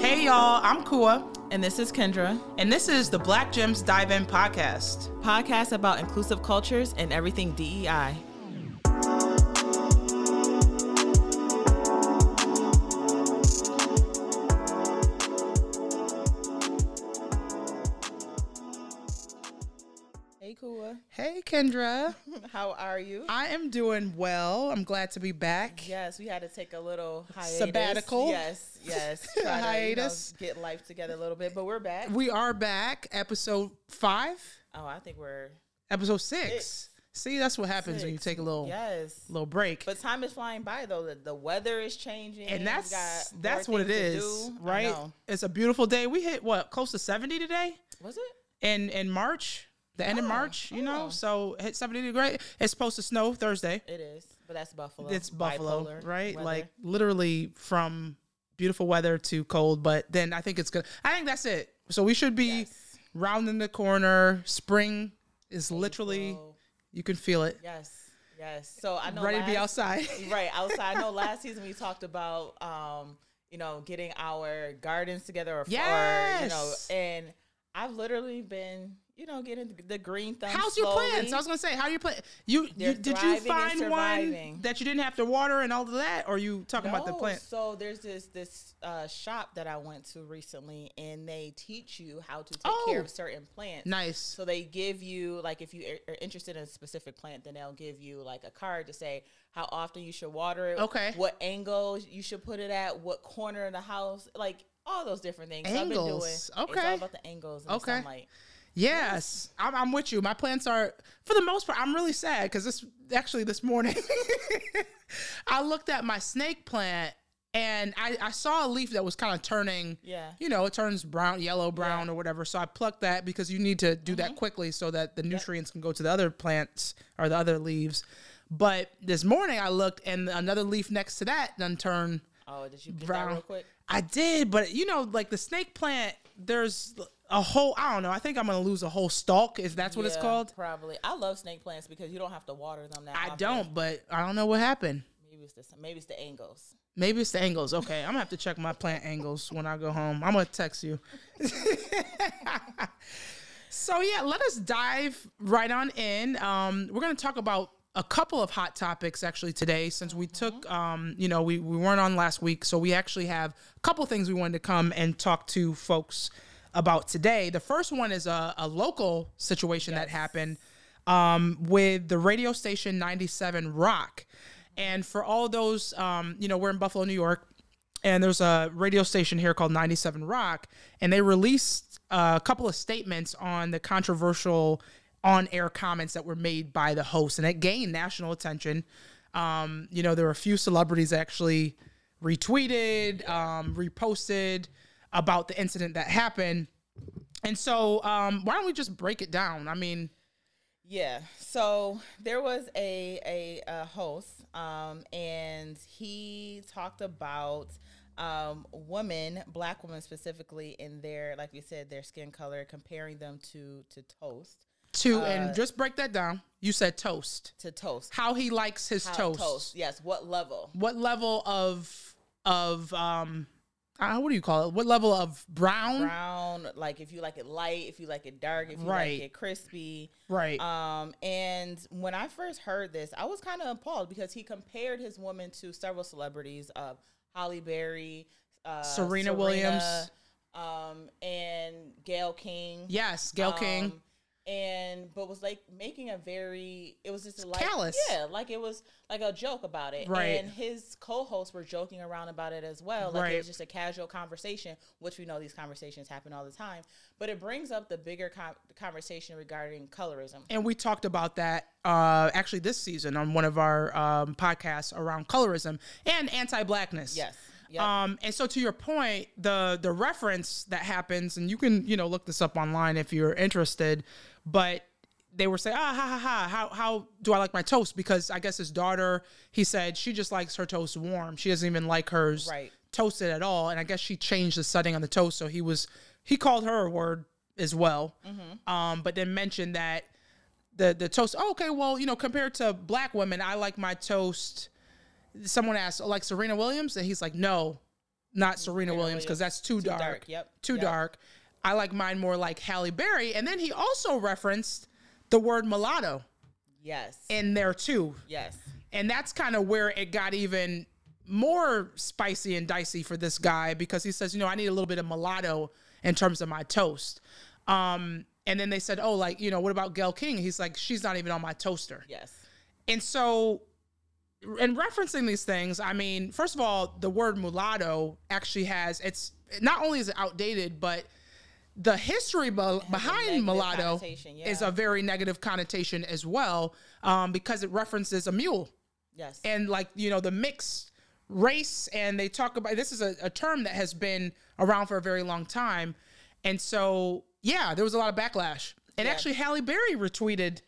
Hey y'all, I'm Kua, And this is Kendra, and this is the Black Gems Dive In podcast. podcast about inclusive cultures and everything DEI. Hey, Kua. Hey Kendra, How are you? I am doing well. I'm glad to be back. Yes, we had to take a little hiatus. Sabbatical? Yes, yes. Try to, you know, Hiatus. get life together a little bit, but we're back. We are back, episode five, Oh, I think we're episode six. Six. See, that's what happens when you take a little yes. little break. But time is flying by though. The, the weather is changing. and that's that's what it is. Right? It's a beautiful day. We hit what close to 70 today Was it? in in March, the end of Oh, March. You know, oh. so hit 70 degree. It's supposed to snow Thursday. It is. But that's Buffalo. it's Buffalo, Bipolar right? weather. Like literally from beautiful weather to cold, but then I think it's good. I think that's it. So we should be Yes. rounding the corner. Spring is literally you can feel it. Yes. Yes. So I know Ready to be outside. right outside. I know last season we talked about um, you know, getting our gardens together or, or you know, and I've literally been, you know, getting the green thumb. How's your slowly. plants? I was gonna say, how your plant? You, you did you find one that you didn't have to water and all of that, or you talking about the No, plant? So there's this this uh, shop that I went to recently, and they teach you how to take Oh. care of certain plants. Nice. So they give you like if you are- are interested in a specific plant, then they'll give you like a card to say how often you should water it. Okay. What angle you should put it at, what corner of the house, like all those different things. So I've been doing. Angles. It's all about the angles and Okay. the sunlight. Yes, I'm, I'm with you. My plants are, for the most part, I'm really sad because this actually this morning, I looked at my snake plant and I, I saw a leaf that was kind of turning. Yeah. You know, it turns brown, yellow, brown, Yeah. Mm-hmm. or whatever. So I plucked that because you need to do that quickly so that the nutrients can go to the other plants or the other leaves. But this morning I looked and another leaf next to that done turned Oh, did you get brown. that real quick? I did, but you know, like the snake plant, there's a whole. I don't know. I think I'm gonna lose a whole stalk. If that's what it's called. Probably. I love snake plants because you don't have to water them that I often. don't, but I don't know what happened. Maybe it's the maybe it's the angles. Maybe it's the angles. Okay, I'm gonna have to check my plant angles when I go home. I'm gonna text you. so yeah, let us dive right on in. Um, we're gonna talk about a couple of hot topics actually today, since we took, um, you know, we we weren't on last week, so we actually have a couple things we wanted to come and talk to folks about today. The first one is a, a local situation that happened um, with the radio station 97 Rock. And for all those, um, you know, we're in Buffalo, New York, and there's a radio station here called 97 Rock, and they released a couple of statements on the controversial on air comments that were made by the host, and it gained national attention. Um, you know, there were a few celebrities actually retweeted, um, reposted about the incident that happened. And so, um, why don't we just break it down? I mean, Yeah. So there was a a, a host, um, and he talked about um, women, black women specifically, in their like we said, their skin color, comparing them to to toast, to and just break that down. You said toast. to toast. How he likes his How- toast. toast. Yes. What level? What level of of um, uh, what do you call it? What level of brown? Brown. Like if you like it light, if you like it dark, if you Right. like it crispy. Right. Um, and when I first heard this, I was kind of appalled because he compared his woman to several celebrities, uh, Halle Berry, uh, Serena Williams. um, and Gail King. yes, Gail King. And but was like making a very it was just like callous. yeah like it was like a joke about it Right. and his co-hosts were joking around about it as well like Right. it was just a casual conversation which we know these conversations happen all the time but it brings up the bigger con- conversation regarding colorism and we talked about that uh, actually this season on one of our um, podcasts around colorism and anti-blackness. yes yep. Um, and so to your point, the the reference that happens, and you can you know look this up online if you're interested, but they were saying, ah, ha ha ha, how how do I like my toast? Because I guess his daughter, he said she just likes her toast warm. She doesn't even like hers Right. toasted at all. And I guess she changed the setting on the toast, so he was he called her a word as well. Um, but then mentioned that the the toast. Oh, okay, well, you know, compared to black women, I like my toast. Someone asked, like Serena Williams, and he's like, no, not Serena Williams because that's too, dark. dark, yep, Too yep. dark. I like mine more like Halle Berry. And then he also referenced the word mulatto Yes. in there too. yes. And that's kind of where it got even more spicy and dicey for this guy because he says, you know, I need a little bit of mulatto in terms of my toast. Um, and then they said, oh, like, you know, what about Gail King? He's like, she's not even on my toaster. Yes. And so, in referencing these things, I mean, first of all, the word mulatto actually has, it's not only is it outdated, but the history be- behind mulatto connotation, is a very negative connotation as well um, because it references a mule Yes. and like you know the mixed race and they talk about this is a, a term that has been around for a very long time and so yeah there was a lot of backlash and Yeah. actually halle berry retweeted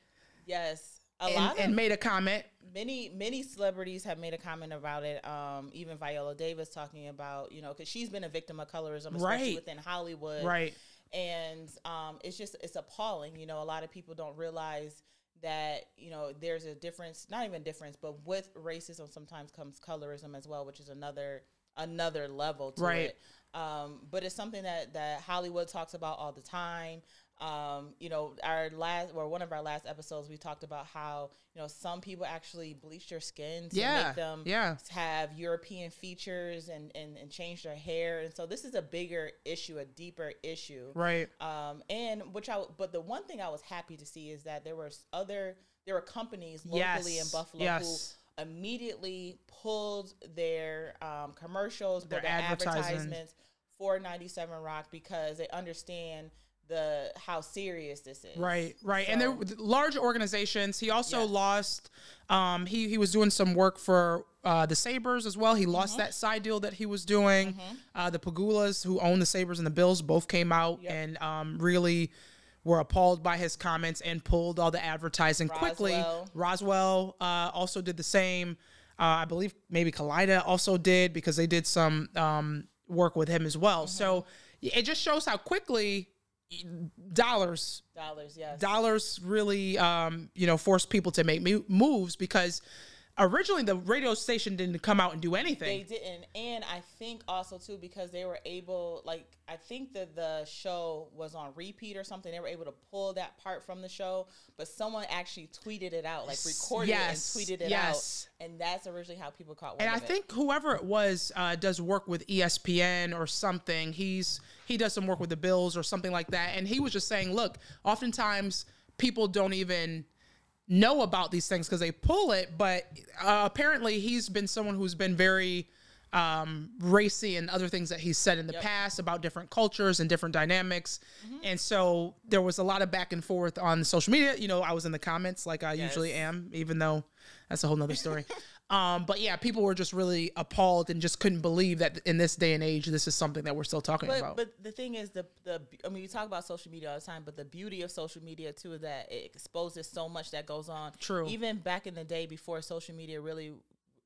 yes. A and, lot of and made a comment many many celebrities have made a comment about it. Um, even Viola Davis talking about you know because she's been a victim of colorism, especially Right. within Hollywood. right and um, it's just it's appalling. You know, a lot of people don't realize that you know there's a difference, not even difference, but with racism sometimes comes colorism as well, which is another another level to Right. it. Um, but it's something that that Hollywood talks about all the time. Um, you know, our last or one of our last episodes, we talked about how you know some people actually bleach their skin to Yeah, make them yeah. have European features and, and and change their hair, and so this is a bigger issue, a deeper issue, right um, and which I but the one thing I was happy to see is that there were other there were companies locally in Buffalo yes. who immediately pulled their um, commercials, their, their advertisements for 97 Rock because they understand the how serious this is. Right, right, and there were large organizations. He also Yes. lost. Um, he he was doing some work for uh, the Sabres as well. He Mm-hmm. lost that side deal that he was doing. Uh, the Pegulas, who own the Sabres and the Bills, both came out Yep. and um, really were appalled by his comments and pulled all the advertising quickly. Roswell. Roswell uh, also did the same. Uh, I believe maybe Kaleida also did because they did some um, work with him as well. So it just shows how quickly dollars dollars, yes. dollars really um, you know force people to make moves because originally the radio station didn't come out and do anything They didn't, and I think also too because they were able, like I think that the show was on repeat or something. They were able to pull that part from the show, but someone actually tweeted it out, like recorded Yes, it and tweeted it yes. out, and that's originally how people caught and I it. think whoever it was uh, does work with ESPN or something. He's he does some work with the Bills or something like that. And he was just saying, look, oftentimes people don't even know about these things because they pull it. But uh, apparently, he's been someone who's been very um, racy and other things that he's said in the Yep. past about different cultures and different dynamics. Mm-hmm. And so there was a lot of back and forth on social media. You know, I was in the comments like I usually am, even though that's a whole nother story. um, but yeah, people were just really appalled and just couldn't believe that in this day and age, this is something that we're still talking But about. but the thing is the the I mean you talk about social media all the time, but the beauty of social media too is that it exposes so much that goes on. True. Even back in the day before social media really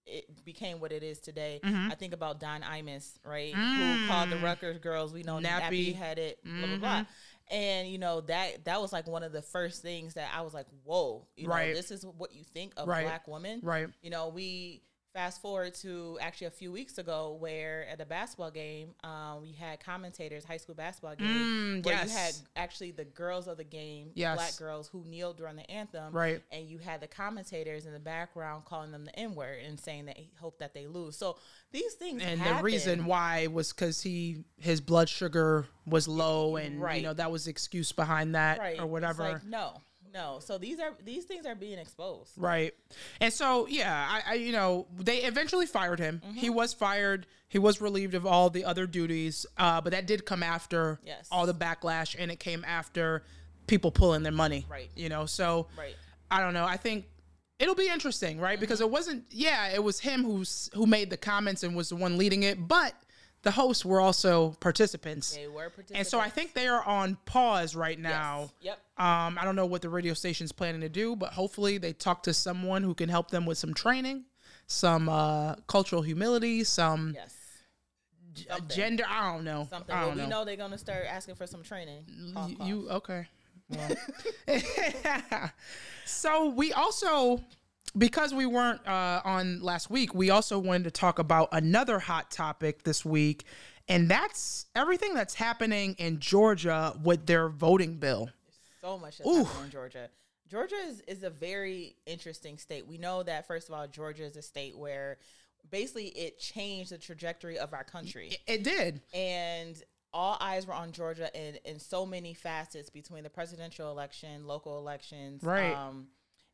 it became what it is today. Mm-hmm. I think about Don Imus, right? Who called the Rutgers girls, we know Mm. Nappy. nappy headed, blah blah blah. And you know that that was like one of the first things that I was like, "Whoa, you Right. know, this is what you think of Right. black women." Right. You know, we fast forward to actually a few weeks ago where at a basketball game, um, we had commentators, high school basketball game, Mm, where you had actually the girls of the game, Yes. black girls who kneeled during the anthem, Right. And you had the commentators in the background calling them the N word and saying that he hoped that they lose. So these things and happen. the reason why was because he his blood sugar was low, and Right. you know that was the excuse behind that right or It's whatever. like, no, no. So these are these things are being exposed. Right. And so, yeah, I, I you know, they eventually fired him. Mm-hmm. He was fired. He was relieved of all the other duties. Uh, but that did come after Yes. all the backlash and it came after people pulling their money. Right. You know, so Right. I don't know. I think it'll be interesting, right? Because Mm-hmm. it wasn't yeah, it was him who's who made the comments and was the one leading it, but the hosts were also participants. They were participants. And so I think they are on pause right now. Yep. Um, I don't know what the radio station's planning to do, but hopefully they talk to someone who can help them with some training, some uh, cultural humility, some Yes. uh, gender. I don't know. Something. I don't we know. know they're gonna start asking for some training. You, you okay? Well. so we also because we weren't uh, on last week, we also wanted to talk about another hot topic this week, and that's everything that's happening in Georgia with their voting bill. So much that's happening in Georgia. Georgia is, is a very interesting state. We know that first of all, Georgia is a state where basically it changed the trajectory of our country. It, it did. And all eyes were on Georgia in, in so many facets between the presidential election, local elections. Right. Um,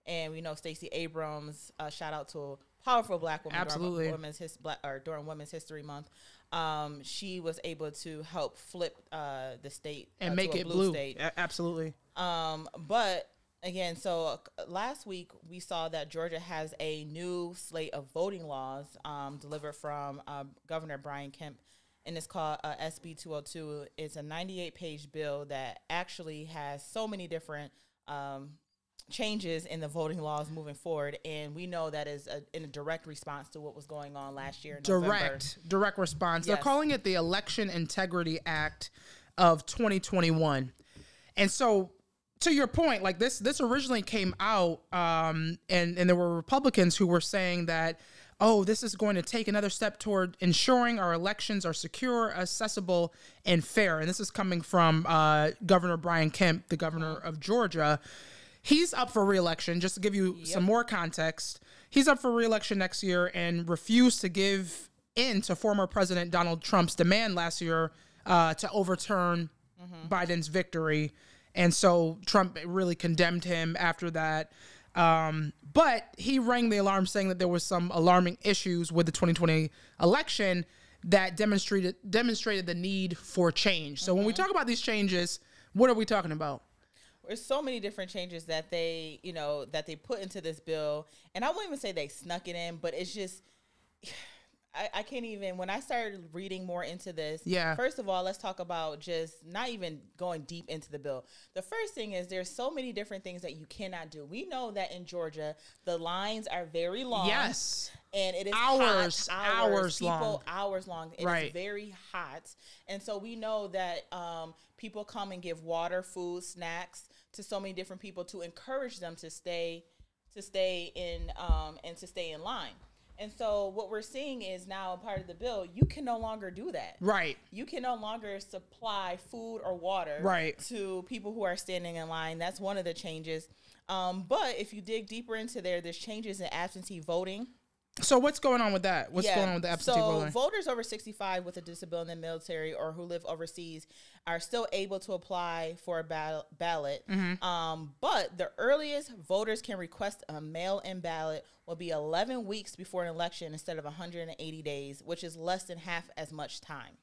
and we know Stacey Abrams, uh, shout out to a powerful black woman Absolutely. during women's his, black, or during Women's History Month. Um, she was able to help flip uh, the state And uh, make it blue. state. A- absolutely. Um, but again, so uh, last week we saw that Georgia has a new slate of voting laws um, delivered from uh, Governor Brian Kemp, and it's called uh, SB 202. It's a 98 page bill that actually has so many different um, changes in the voting laws moving forward, and we know that is a, in a direct response to what was going on last year. In November. Direct, direct response. They're calling it the Election Integrity Act of 2021. And so to your point, like this this originally came out um and and there were Republicans who were saying that oh, this is going to take another step toward ensuring our elections are secure, accessible, and fair. And this is coming from uh, Governor Brian Kemp, the governor of Georgia. He's up for reelection. Just to give you some more context, he's up for reelection next year and refused to give in to former President Donald Trump's demand last year uh, to overturn Biden's victory. And so Trump really condemned him after that. Um, but he rang the alarm saying that there was some alarming issues with the 2020 election that demonstrated demonstrated the need for change. So when we talk about these changes, what are we talking about? There's so many different changes that they you know that they put into this bill and i won't even say they snuck it in but it's just I, I can't even when i started reading more into this Yeah. first of all let's talk about just not even going deep into the bill the first thing is there's so many different things that you cannot do we know that in georgia the lines are very long Yes. and it is Hours, hot, hours people, long. hours long. It is Right. very hot, and so we know that um, people come and give water, food, snacks to so many different people to encourage them to stay, to stay in, um, and to stay in line. And so what we're seeing is now a part of the bill. You can no longer do that. Right. You can no longer supply food or water Right. to people who are standing in line. That's one of the changes. Um, but if you dig deeper into there, there's changes in absentee voting. So what's going on with that? What's going on with the absentee so voters over 65 with a disability in the military or who live overseas are still able to apply for a ball- ballot. Mm-hmm. Um, but the earliest voters can request a mail-in ballot will be 11 weeks before an election instead of 180 days, which is less than half as much time.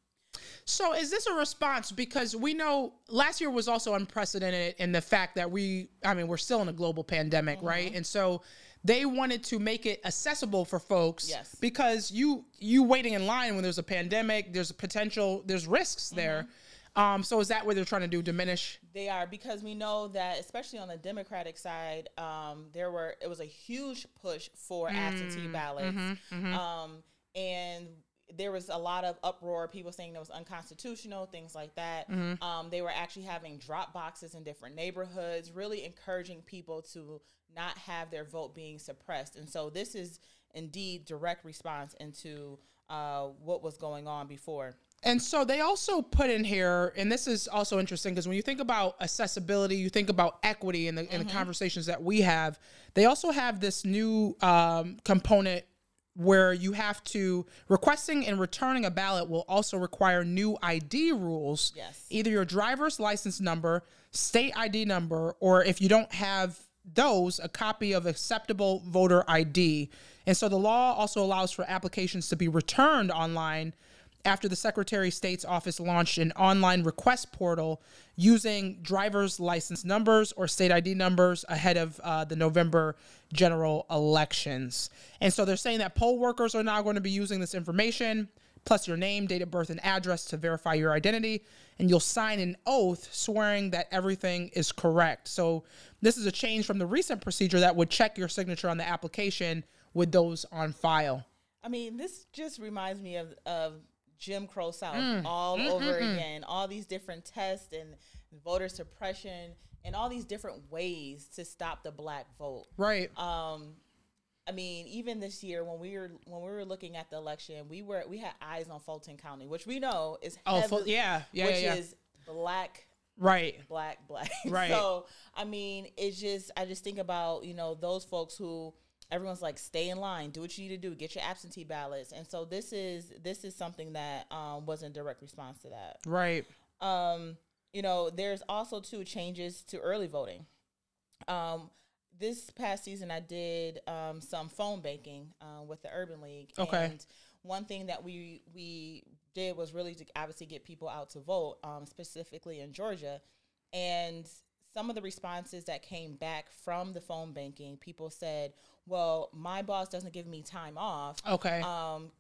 So is this a response because we know last year was also unprecedented in the fact that we I mean we're still in a global pandemic, Mm-hmm. right? And so they wanted to make it accessible for folks Yes. because you you waiting in line when there's a pandemic, there's a potential there's risks there. Mm-hmm. Um so is that what they're trying to do diminish? They are because we know that, especially on the Democratic side, um, there were it was a huge push for absentee ballots, Um, and there was a lot of uproar. People saying it was unconstitutional, things like that. Um, they were actually having drop boxes in different neighborhoods, really encouraging people to not have their vote being suppressed. And so this is indeed direct response into uh, what was going on before. And so they also put in here, and this is also interesting because when you think about accessibility, you think about equity in the in the conversations that we have. They also have this new um, component where you have to requesting and returning a ballot will also require new ID rules. Yes. Either your driver's license number, state ID number, or if you don't have those, a copy of acceptable voter ID. And so the law also allows for applications to be returned online after the Secretary of State's office launched an online request portal using driver's license numbers or state ID numbers ahead of uh, the November general elections. And so they're saying that poll workers are now going to be using this information, plus your name, date of birth, and address to verify your identity. And you'll sign an oath swearing that everything is correct. So this is a change from the recent procedure that would check your signature on the application with those on file. I mean, this just reminds me of, of Jim Crow South mm. all mm, over mm, again. All these different tests and voter suppression and all these different ways to stop the black vote. Right. Um, I mean, even this year when we were when we were looking at the election, we were we had eyes on Fulton County, which we know is Oh, Ful- yeah, yeah, which yeah, yeah. is black right. black, black. Right. So I mean, it's just I just think about you know those folks who everyone's like stay in line, do what you need to do, get your absentee ballots, and so this is this is something that um, was in direct response to that. Right. Um, you know, there's also two changes to early voting. Um, this past season, I did um, some phone banking uh, with the Urban League. Okay. And one thing that we we did was really to obviously get people out to vote, um, specifically in Georgia. And some of the responses that came back from the phone banking, people said, "Well, my boss doesn't give me time off. Okay. Um,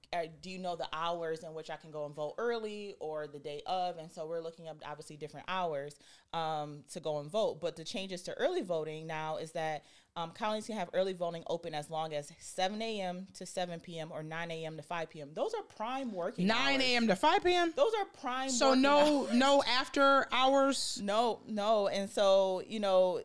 do you know the hours in which I can go and vote early or the day of? And so we're looking up obviously different hours um, to go and vote. But the changes to early voting now is that um, counties can have early voting open as long as 7 a.m. to 7 p.m. or 9 a.m. to 5 p.m. Those are prime working 9 a.m. to 5 p.m. Those are prime. So working no hours. no after hours. No, no. And so, you know,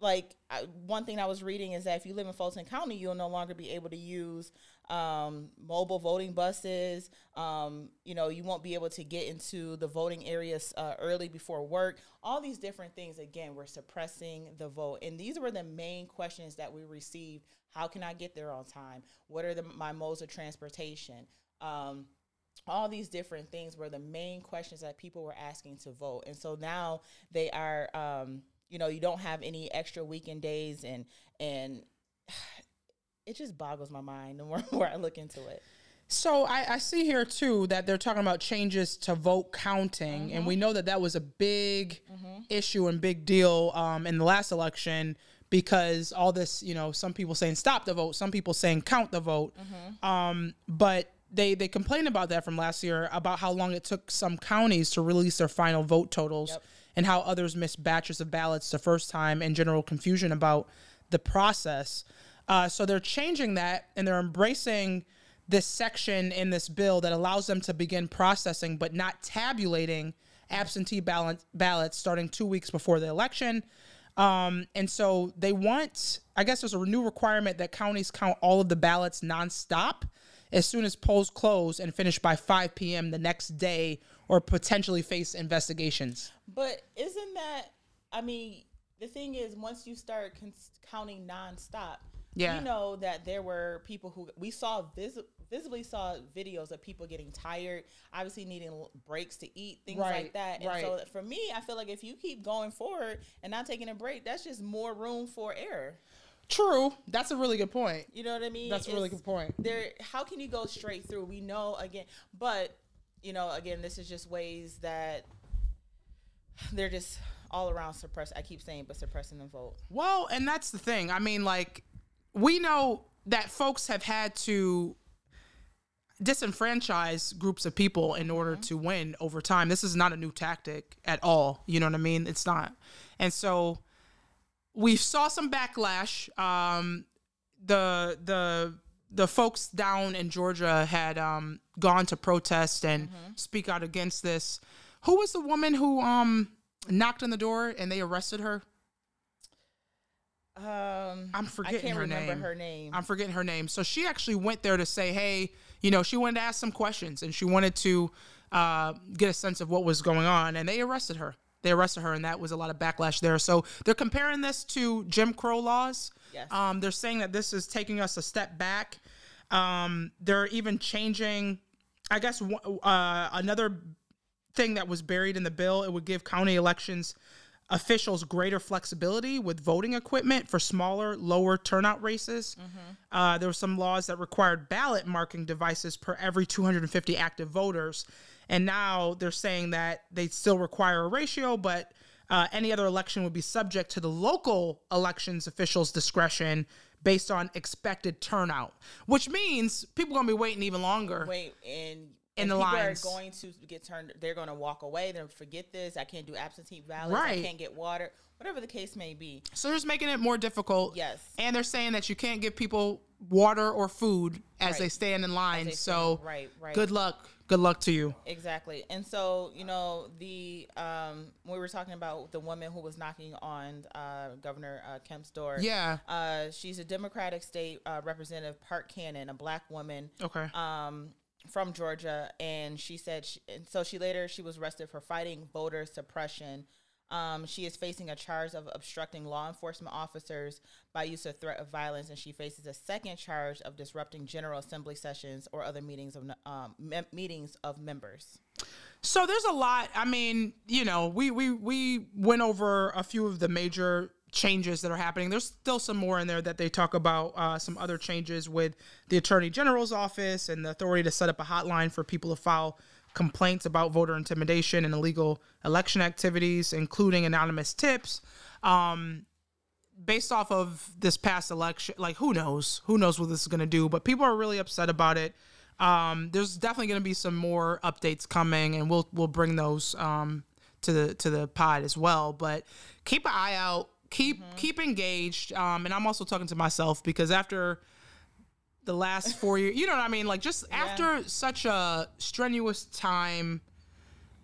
like I, one thing I was reading is that if you live in Fulton County, you'll no longer be able to use um, mobile voting buses. Um, you know, you won't be able to get into the voting areas uh, early before work. All these different things, again, we're suppressing the vote. And these were the main questions that we received. How can I get there on time? What are the, my modes of transportation? Um, all these different things were the main questions that people were asking to vote and so now they are um, you know you don't have any extra weekend days and and it just boggles my mind the more, more i look into it. So I, I see here too that they're talking about changes to vote counting, and we know that that was a big issue and big deal um, in the last election because all this, you know, some people saying stop the vote, some people saying count the vote, um, but they they complained about that from last year about how long it took some counties to release their final vote totals. Yep. And how others missed batches of ballots the first time and general confusion about the process. Uh, so they're changing that and they're embracing this section in this bill that allows them to begin processing but not tabulating absentee ballot, ballots starting two weeks before the election. Um, and so they want, I guess there's a new requirement that counties count all of the ballots nonstop as soon as polls close and finish by 5 p.m. the next day or potentially face investigations. but isn't that i mean the thing is once you start con- counting nonstop Yeah. we know that there were people who we saw vis- visibly saw videos of people getting tired obviously needing l- breaks to eat things Right, like that and right. so for me i feel like if you keep going forward and not taking a break that's just more room for error True. That's a really good point. you know what i mean That's a really good point. there how can you go straight through we know again but you know again this is just ways that they're just all around suppress i keep saying but suppressing the vote Well, and that's the thing. I mean, like, we know that folks have had to disenfranchise groups of people in order to win over time. This is not a new tactic at all. You know what I mean? It's not. And so we saw some backlash. Um, the the the folks down in Georgia had um, gone to protest and speak out against this. Who was the woman who um, knocked on the door and they arrested her? um I'm i forgetting can't her remember name. her name I'm forgetting her name. So she actually went there to say, hey, you know, she wanted to ask some questions and she wanted to uh, get a sense of what was going on. And they arrested her. They arrested her, and that was a lot of backlash there. So they're comparing this to Jim Crow laws. Yes. Um, they're saying that this is taking us a step back. Um, they're even changing, I guess, uh, another thing that was buried in the bill. It would give county elections officials greater flexibility with voting equipment for smaller, lower turnout races. Uh, there were some laws that required ballot marking devices per every 250 active voters. And now they're saying that they still require a ratio, but uh, any other election would be subject to the local elections officials' discretion based on expected turnout, which means people are going to be waiting even longer. wait and In and the people lines. are going to get turned they're going to walk away they're forget this i can't do absentee ballots Right. i can't get water whatever the case may be So they're just making it more difficult. Yes. And they're saying that you can't give people water or food as Right. they stand in line. they so right, right. good luck good luck to you. Exactly. And so, you know, the um we were talking about the woman who was knocking on uh, Governor uh, Kemp's door. Yeah. Uh, she's a Democratic state uh, representative, Park Cannon, a black woman. Okay. Um, from Georgia, and she said, she, and so she later she was arrested for fighting voter suppression. Um, she is facing a charge of obstructing law enforcement officers by use of threat of violence, and she faces a second charge of disrupting General Assembly sessions or other meetings of um, mem- meetings of members. So there's a lot. I mean, you know, we we we went over a few of the major changes that are happening. There's still some more in there that they talk about. Uh, some other changes with the Attorney General's office and the authority to set up a hotline for people to file complaints about voter intimidation and illegal election activities, including anonymous tips. Um, based off of this past election, like who knows? Who knows what this is going to do? But people are really upset about it. Um, there's definitely going to be some more updates coming, and we'll we'll bring those um, to the to the pod as well. But keep an eye out. Keep mm-hmm. keep engaged. Um, and I'm also talking to myself because after the last four years. You know what I mean? Like just yeah. after such a strenuous time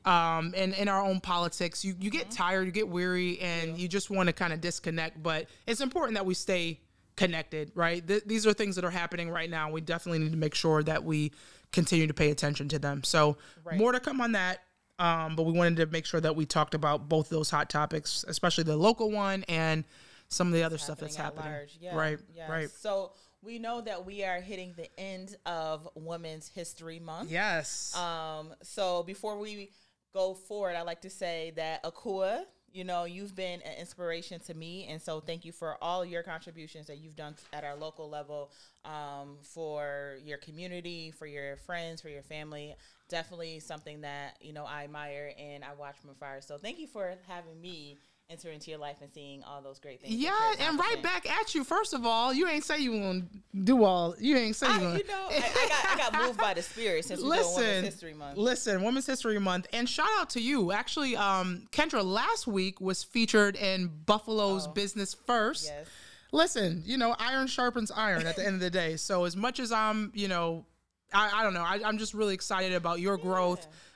um in, in our own politics, you, you get mm-hmm. tired, you get weary, and yeah. you just want to kind of disconnect. But it's important that we stay connected, right? Th- these are things that are happening right now. We definitely need to make sure that we continue to pay attention to them. So right. more to come on that. Um, but we wanted to make sure that we talked about both those hot topics, especially the local one and some of the other stuff that's happening. Yeah, right, yeah. right. So we know that we are hitting the end of Women's History Month. Yes. Um, so before we go forward, I'd like to say that Akua, you know, you've been an inspiration to me. And so thank you for all your contributions that you've done at our local level um, for your community, for your friends, for your family. Definitely something that, you know, I admire and I watch from afar. So thank you for having me enter into your life and seeing all those great things. Yeah, and right back at you. First of all, you ain't say you gonna do all. You ain't say you gonna. You know, I, I, got I got moved by the spirit since listen, Women's History Month. Listen, Women's History Month, and shout out to you. Actually, um, Kendra last week was featured in Buffalo's oh. Business First. Yes. Listen, you know, iron sharpens iron at the end of the day. So as much as I'm, you know, I, I don't know, I, am just really excited about your yeah.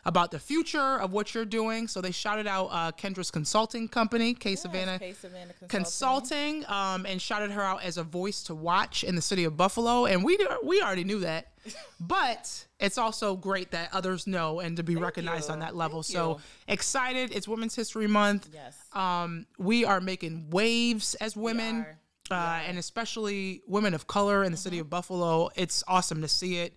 About the future of what you're doing. So they shouted out uh, Kendra's consulting company, K yes, Savannah, K Savannah Consulting, consulting um, and shouted her out as a voice to watch in the city of Buffalo. And we we already knew that, but it's also great that others know and to be Thank recognized you. on that level. Thank so you. excited! It's Women's History Month. Yes, um, we are making waves as women. Uh, and especially women of color in the mm-hmm. city of Buffalo. It's awesome to see it.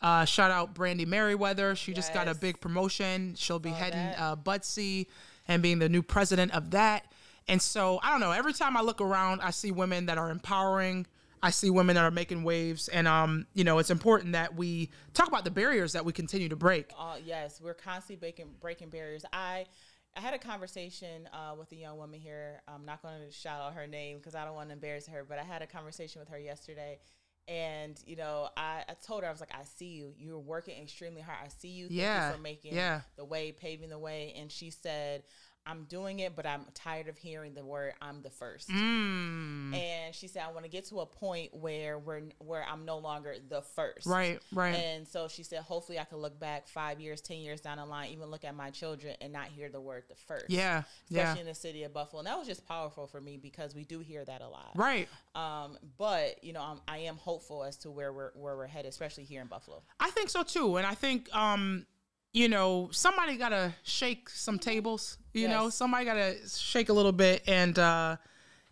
Uh, shout out Brandye Merriweather. She yes. just got a big promotion. She'll be Saw heading uh, Budsy and being the new president of that. And so I don't know. Every time I look around, I see women that are empowering. I see women that are making waves, and um, you know, it's important that we talk about the barriers that we continue to break. Uh, yes, we're constantly breaking breaking barriers. I I had a conversation uh, with a young woman here. I'm not going to shout out her name because I don't want to embarrass her, but I had a conversation with her yesterday, and you know, I, I told her I was like, I see you. You're working extremely hard. I see you. Thank yeah. you for making yeah. the way, paving the way. And she said, I'm doing it, but I'm tired of hearing the word "I'm the first. Mm. And she said, I want to get to a point where we're where I'm no longer the first. Right, right. And so she said, hopefully, I can look back five years, ten years down the line, even look at my children and not hear the word "the first. Yeah, especially yeah. in the city of Buffalo. And that was just powerful for me because we do hear that a lot. Right. Um, but you know, I'm, I am hopeful as to where we're where we're headed, especially here in Buffalo. I think so too, and I think um you know, somebody got to shake some tables. You yes. know, somebody got to shake a little bit and uh,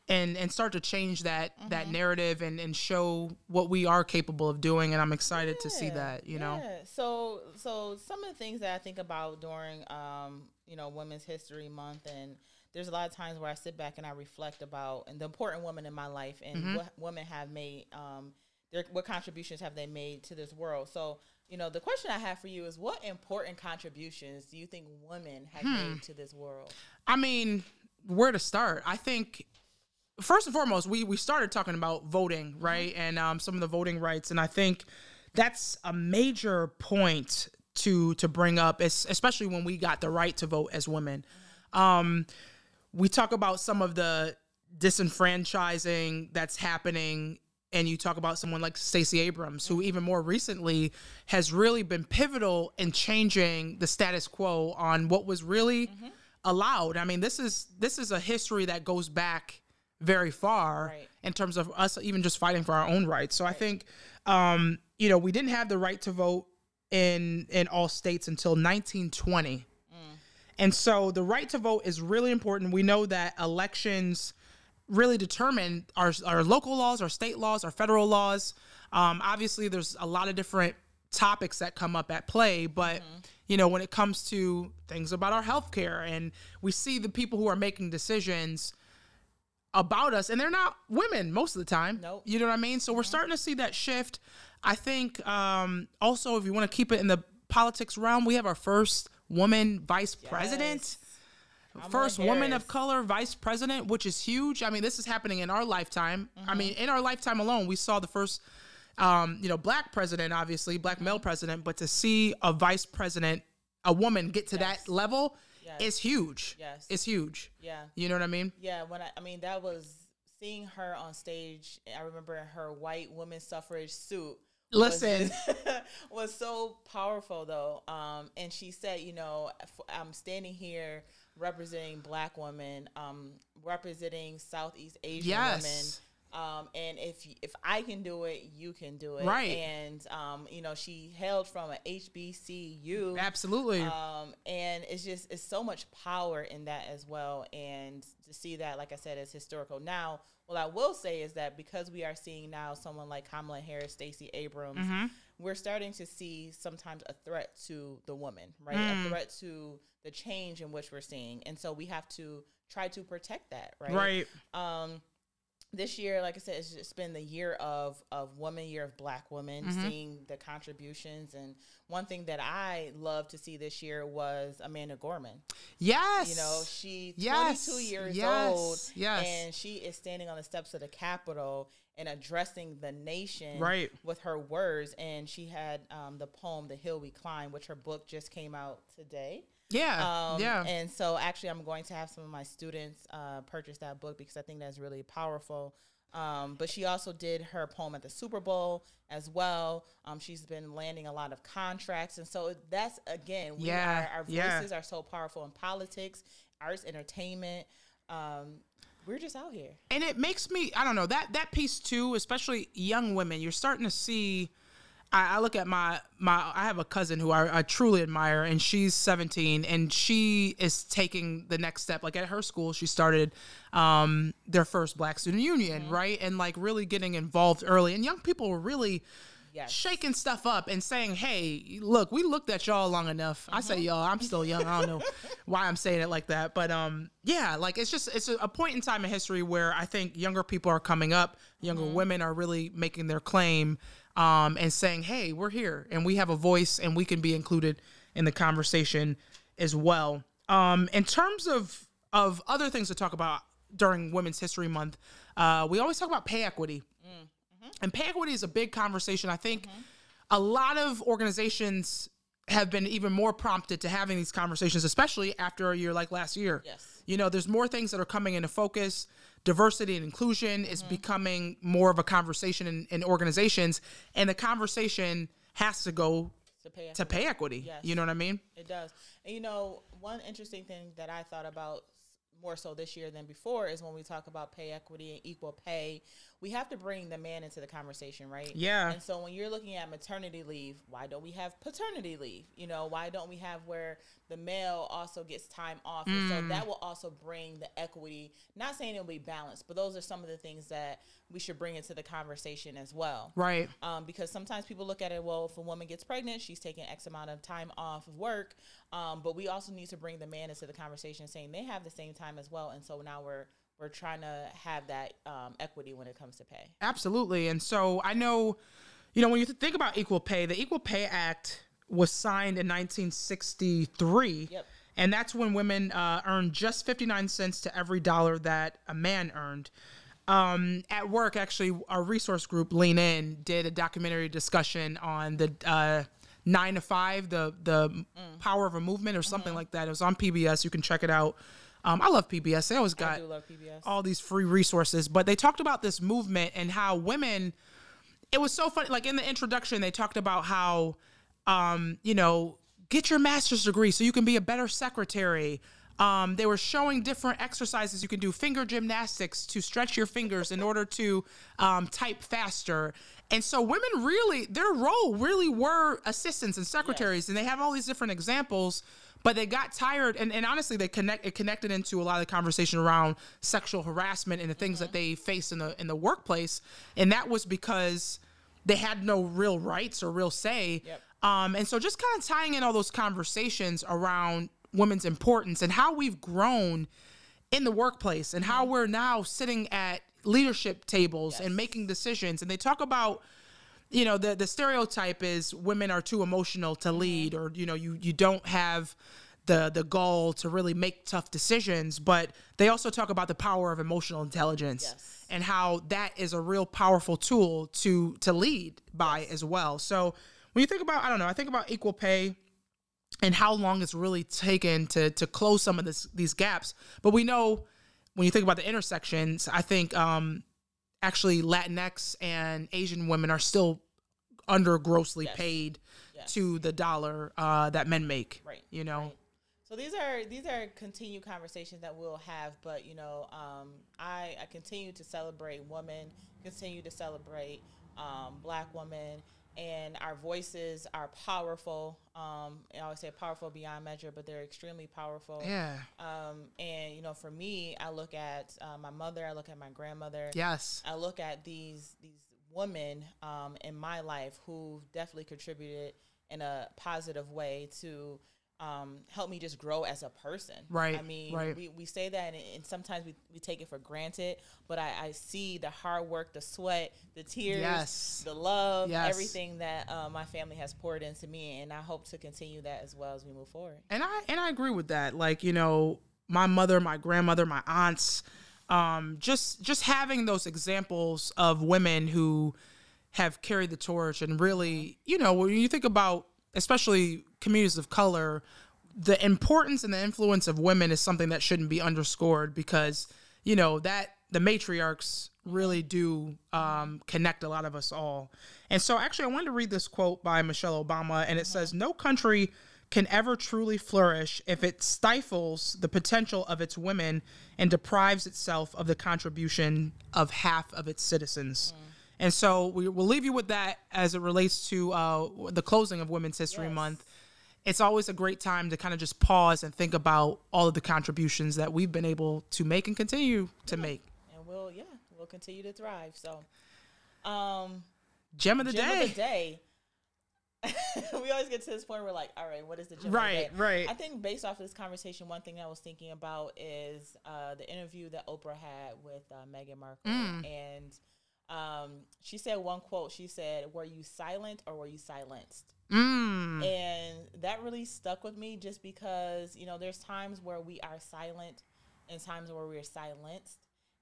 and and start to change that mm-hmm. that narrative and and show what we are capable of doing. And I'm excited yeah. to see that. You know, yeah. so so some of the things that I think about during um, you know Women's History Month and there's a lot of times where I sit back and I reflect about and the important women in my life and mm-hmm. what women have made um, their what contributions have they made to this world. So you know, the question I have for you is what important contributions do you think women have hmm. made to this world? I mean, where to start? I think first and foremost, we we started talking about voting, right? Mm-hmm. And um, some of the voting rights, and I think that's a major point to to bring up, especially when we got the right to vote as women. Mm-hmm. Um, we talk about some of the disenfranchising that's happening and you talk about someone like Stacey Abrams, who even more recently has really been pivotal in changing the status quo on what was really allowed. I mean, this is this is a history that goes back very far Right. in terms of us even just fighting for our own rights. So I think um, you know, we didn't have the right to vote in in all states until 1920. And so the right to vote is really important. We know that elections really determine our, our local laws, our state laws, our federal laws. Um, obviously, there's a lot of different topics that come up at play, but you know, when it comes to things about our healthcare, and we see the people who are making decisions about us, and they're not women most of the time. Nope. You know what I mean? So we're starting to see that shift. I think um, also, if you want to keep it in the politics realm, we have our first woman vice president. First woman of color vice president, which is huge. I mean, this is happening in our lifetime. I mean, Mm-hmm. in our lifetime alone, we saw the first, um, you know, black president, obviously, black Mm-hmm. male president, but to see a vice president, a woman get to Yes. that level Yes. is huge. Yes. It's huge. Yeah. You know what I mean? Yeah, when I, I mean that was seeing her on stage. I remember her white woman suffrage suit. Listen. was so powerful though. Um, and she said, you know, I'm standing here representing black women, um, representing Southeast Asian Yes. women. Um, and if if I can do it, you can do it. Right. And um, you know, she hailed from a HBCU. Absolutely. Um, and it's just it's so much power in that as well. And to see that, like I said, is historical. Now, what I will say is that because we are seeing now someone like Kamala Harris, Stacey Abrams, Mm-hmm. We're starting to see sometimes a threat to the woman, right? Mm. A threat to the change in which we're seeing. And so we have to try to protect that, right? right. um this year like i said it's just been the year of of woman, year of black women Mm-hmm. seeing the contributions and one thing that i love to see this year was amanda gorman Yes. you know she's Yes. 22 years Yes. old Yes. and she is standing on the steps of the capitol and addressing the nation Right. with her words and she had um, the poem the hill we climb which her book just came out today yeah. um, yeah. And so actually, I'm going to have some of my students uh, purchase that book because I think that's really powerful. Um, but she also did her poem at the Super Bowl as well. Um, she's been landing a lot of contracts. And so that's, again, we Yeah, are, our yeah. voices are so powerful in politics, arts, entertainment. Um, we're just out here. and it makes me i don't know that that piece too especially young women you're starting to see I, I look at my my i have a cousin who I, I truly admire and she's 17 and she is taking the next step. Like at her school she started um their first black student union right? And like really getting involved early. And young people were really Yes. shaking stuff up and saying, "Hey, look, we looked at y'all long enough." I say y'all, I'm still young. I don't know why I'm saying it like that, but um, yeah, like it's just it's a, point in time in history where I think younger people are coming up, younger women are really making their claim, um, and saying, "Hey, we're here and we have a voice and we can be included in the conversation as well." Um, in terms of of other things to talk about during Women's History Month, uh, we always talk about pay equity. Mm-hmm. And pay equity is a big conversation. I think a lot of organizations have been even more prompted to having these conversations, especially after a year like last year. Yes. You know, there's more things that are coming into focus. Diversity and inclusion is mm-hmm. becoming more of a conversation in, in organizations, and the conversation has to go To pay to pay equity. Yes. You know what I mean? It does. And you know, one interesting thing that I thought about more so this year than before is when we talk about pay equity and equal pay, we have to bring the man into the conversation, right? Yeah. And so when you're looking at maternity leave, why don't we have paternity leave? You know, why don't we have where the male also gets time off? And so that will also bring the equity. Not saying it'll be balanced, but those are some of the things that we should bring into the conversation as well Right. um, because sometimes people look at it well if a woman gets pregnant she's taking x amount of time off of work um, but we also need to bring the man into the conversation saying they have the same time as well and so now we're we're trying to have that um, equity when it comes to pay Absolutely. And so I know, you know, when you think about equal pay, the Equal Pay Act was signed in 1963. Yep. And that's when women uh, earned just 59 cents to every dollar that a man earned. Um, at work, actually, our resource group, Lean In, did a documentary discussion on the uh, nine to five, the the power of a movement or something like that. It was on PBS. You can check it out. Um, I love PBS. They always got do love PBS. all these free resources, but they talked about this movement and how women. It was so funny. Like in the introduction, they talked about how, um, you know, get your master's degree so you can be a better secretary. Um, they were showing different exercises you can do, finger gymnastics to stretch your fingers in order to um, type faster. And so women really, their role really were assistants and secretaries, and they have all these different examples. But they got tired, and, and honestly, they connect it connected into a lot of the conversation around sexual harassment and the things that they face in the in the workplace, and that was because they had no real rights or real say. Yep. Um, and so just kind of tying in all those conversations around women's importance and how we've grown in the workplace and how we're now sitting at leadership tables and making decisions. And they talk about, you know, the the stereotype is women are too emotional to lead or, you know, you you don't have the the gall to really make tough decisions. But they also talk about the power of emotional intelligence Yes. and how that is a real powerful tool to to lead by as well. So when you think about, I don't know, I think about equal pay and how long it's really taken to to close some of this these gaps. But we know when you think about the intersections, I think um actually Latinx and Asian women are still under grossly Yes. paid Yes. to the dollar uh, that men make. Right, You know. right. So these are these are continued conversations that we'll have, but you know, um, I, I continue to celebrate women, continue to celebrate um, Black women, and our voices are powerful. Um, I always say powerful beyond measure, but they're extremely powerful. Yeah. Um, and you know, for me, I look at uh, my mother, I look at my grandmother, Yes. I look at these these women um, in my life who definitely contributed in a positive way to um, help me just grow as a person. Right, I mean, right. we, we say that and, and sometimes we, we take it for granted, but I, I see the hard work, the sweat, the tears, Yes. the love, Yes. everything that uh, my family has poured into me. And I hope to continue that as well as we move forward. and I and I agree with that. Like you know, my mother, my grandmother, my aunts, um, just just having those examples of women who have carried the torch and really, you know, when you think about especially communities of color, the importance and the influence of women is something that shouldn't be underscored because you know that the matriarchs really do um, connect a lot of us all. And so, actually, I wanted to read this quote by Michelle Obama, and it says, "No country can ever truly flourish if it stifles the potential of its women and deprives itself of the contribution of half of its citizens." And so, we, we'll leave you with that as it relates to uh, the closing of Women's History Yes. Month it's always a great time to kind of just pause and think about all of the contributions that we've been able to make and continue to make. And we'll, yeah, we'll continue to thrive. So, um, Gem of the gem day. of the day. we always get to this point where we're like, all right, what is the gem Right, of the day? right. I think based off of this conversation, one thing I was thinking about is uh, the interview that Oprah had with uh, Meghan Markle, Mm. and um, she said one quote. She said, "Were you silent or were you silenced?" Mm. And that really stuck with me just because, you know, there's times where we are silent and times where we're silenced.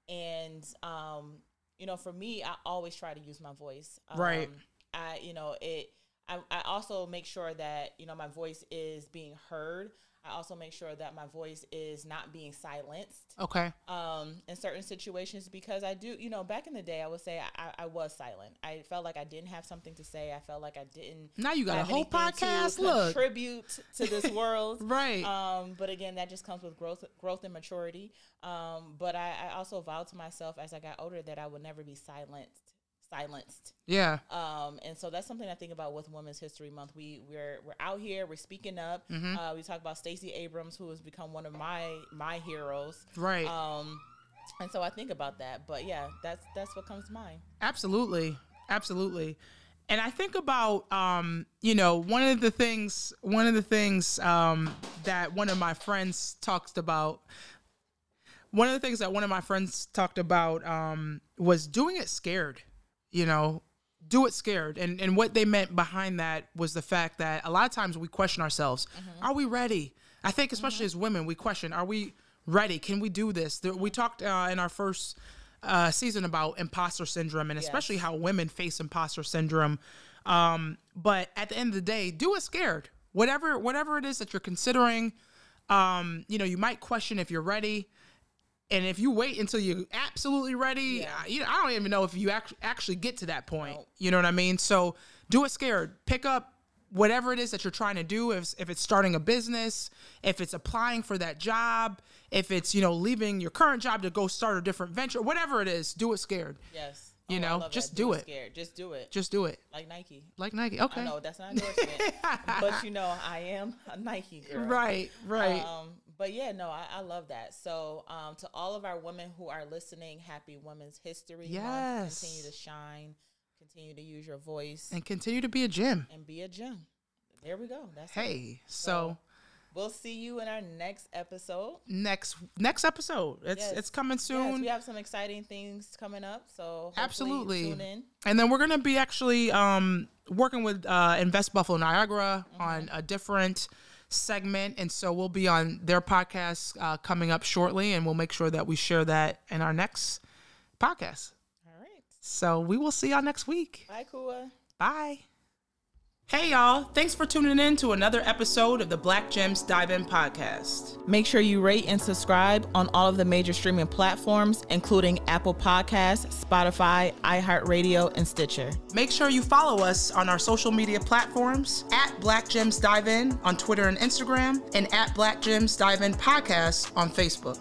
And, um, you know, for me, I always try to use my voice. Um, Right. I, you know, it, I, I also make sure that, you know, my voice is being heard. I also make sure that my voice is not being silenced Okay. um, in certain situations because I do, you know, back in the day, I would say I, I was silent. I felt like I didn't have something to say. I felt like I didn't. Now you got a whole anything to podcast. Look. contribute to this world. Right. Um, but again, that just comes with growth, growth and maturity. Um, but I, I also vowed to myself as I got older that I would never be silenced. Silenced. Yeah. Um, and so that's something I think about with Women's History Month. We we're we're out here, we're speaking up. Mm-hmm. Uh, we talk about Stacey Abrams, who has become one of my my heroes. Right. Um, and so I think about that. But yeah, that's that's what comes to mind. Absolutely. Absolutely. And I think about um, you know, one of the things one of the things um that one of my friends talked about one of the things that one of my friends talked about um was doing it scared, you know, do it scared. And and what they meant behind that was the fact that a lot of times we question ourselves. Are we ready? I think especially as women, we question, are we ready? Can we do this? We talked uh, in our first uh, season about imposter syndrome and especially Yes. how women face imposter syndrome. Um, but at the end of the day, do it scared. Whatever whatever it is that you're considering, Um, you know, you might question if you're ready. And if you wait until you're absolutely ready, Yeah. I, you know, I don't even know if you act- actually get to that point. You know what I mean? So do it scared. Pick up whatever it is that you're trying to do. If, if it's starting a business, if it's applying for that job, if it's, you know, leaving your current job to go start a different venture, whatever it is, do it scared. Yes. You I know, just do it it. Scared. Just do it. Just do it. like Nike. Like Nike. Okay. I know that's not endorsement, but you know I am a Nike girl. Right, right. Um, but yeah, no, I, I love that. So, um, to all of our women who are listening, happy Women's History Yes. Month. Continue to shine. Continue to use your voice and, continue to be a gem. And be a gem. There we go. That's. Hey, so We'll see you in our next episode. next next episode. It's Yes. it's coming Yes, soon. we have some exciting things coming up. So Absolutely. tune in. And then we're gonna be actually um, working with uh, Invest Buffalo Niagara Mm-hmm. on a different segment, and so we'll be on their podcast uh, coming up shortly, and we'll make sure that we share that in our next podcast. All right. So we will see y'all next week. Bye, Kua. Bye. Hey y'all, thanks for tuning in to another episode of the Black Gems Dive In podcast. Make sure you rate and subscribe on all of the major streaming platforms, including Apple Podcasts, Spotify, iHeartRadio, and Stitcher. Make sure you follow us on our social media platforms at Black Gems Dive In on Twitter and Instagram, and at Black Gems Dive In Podcast on Facebook.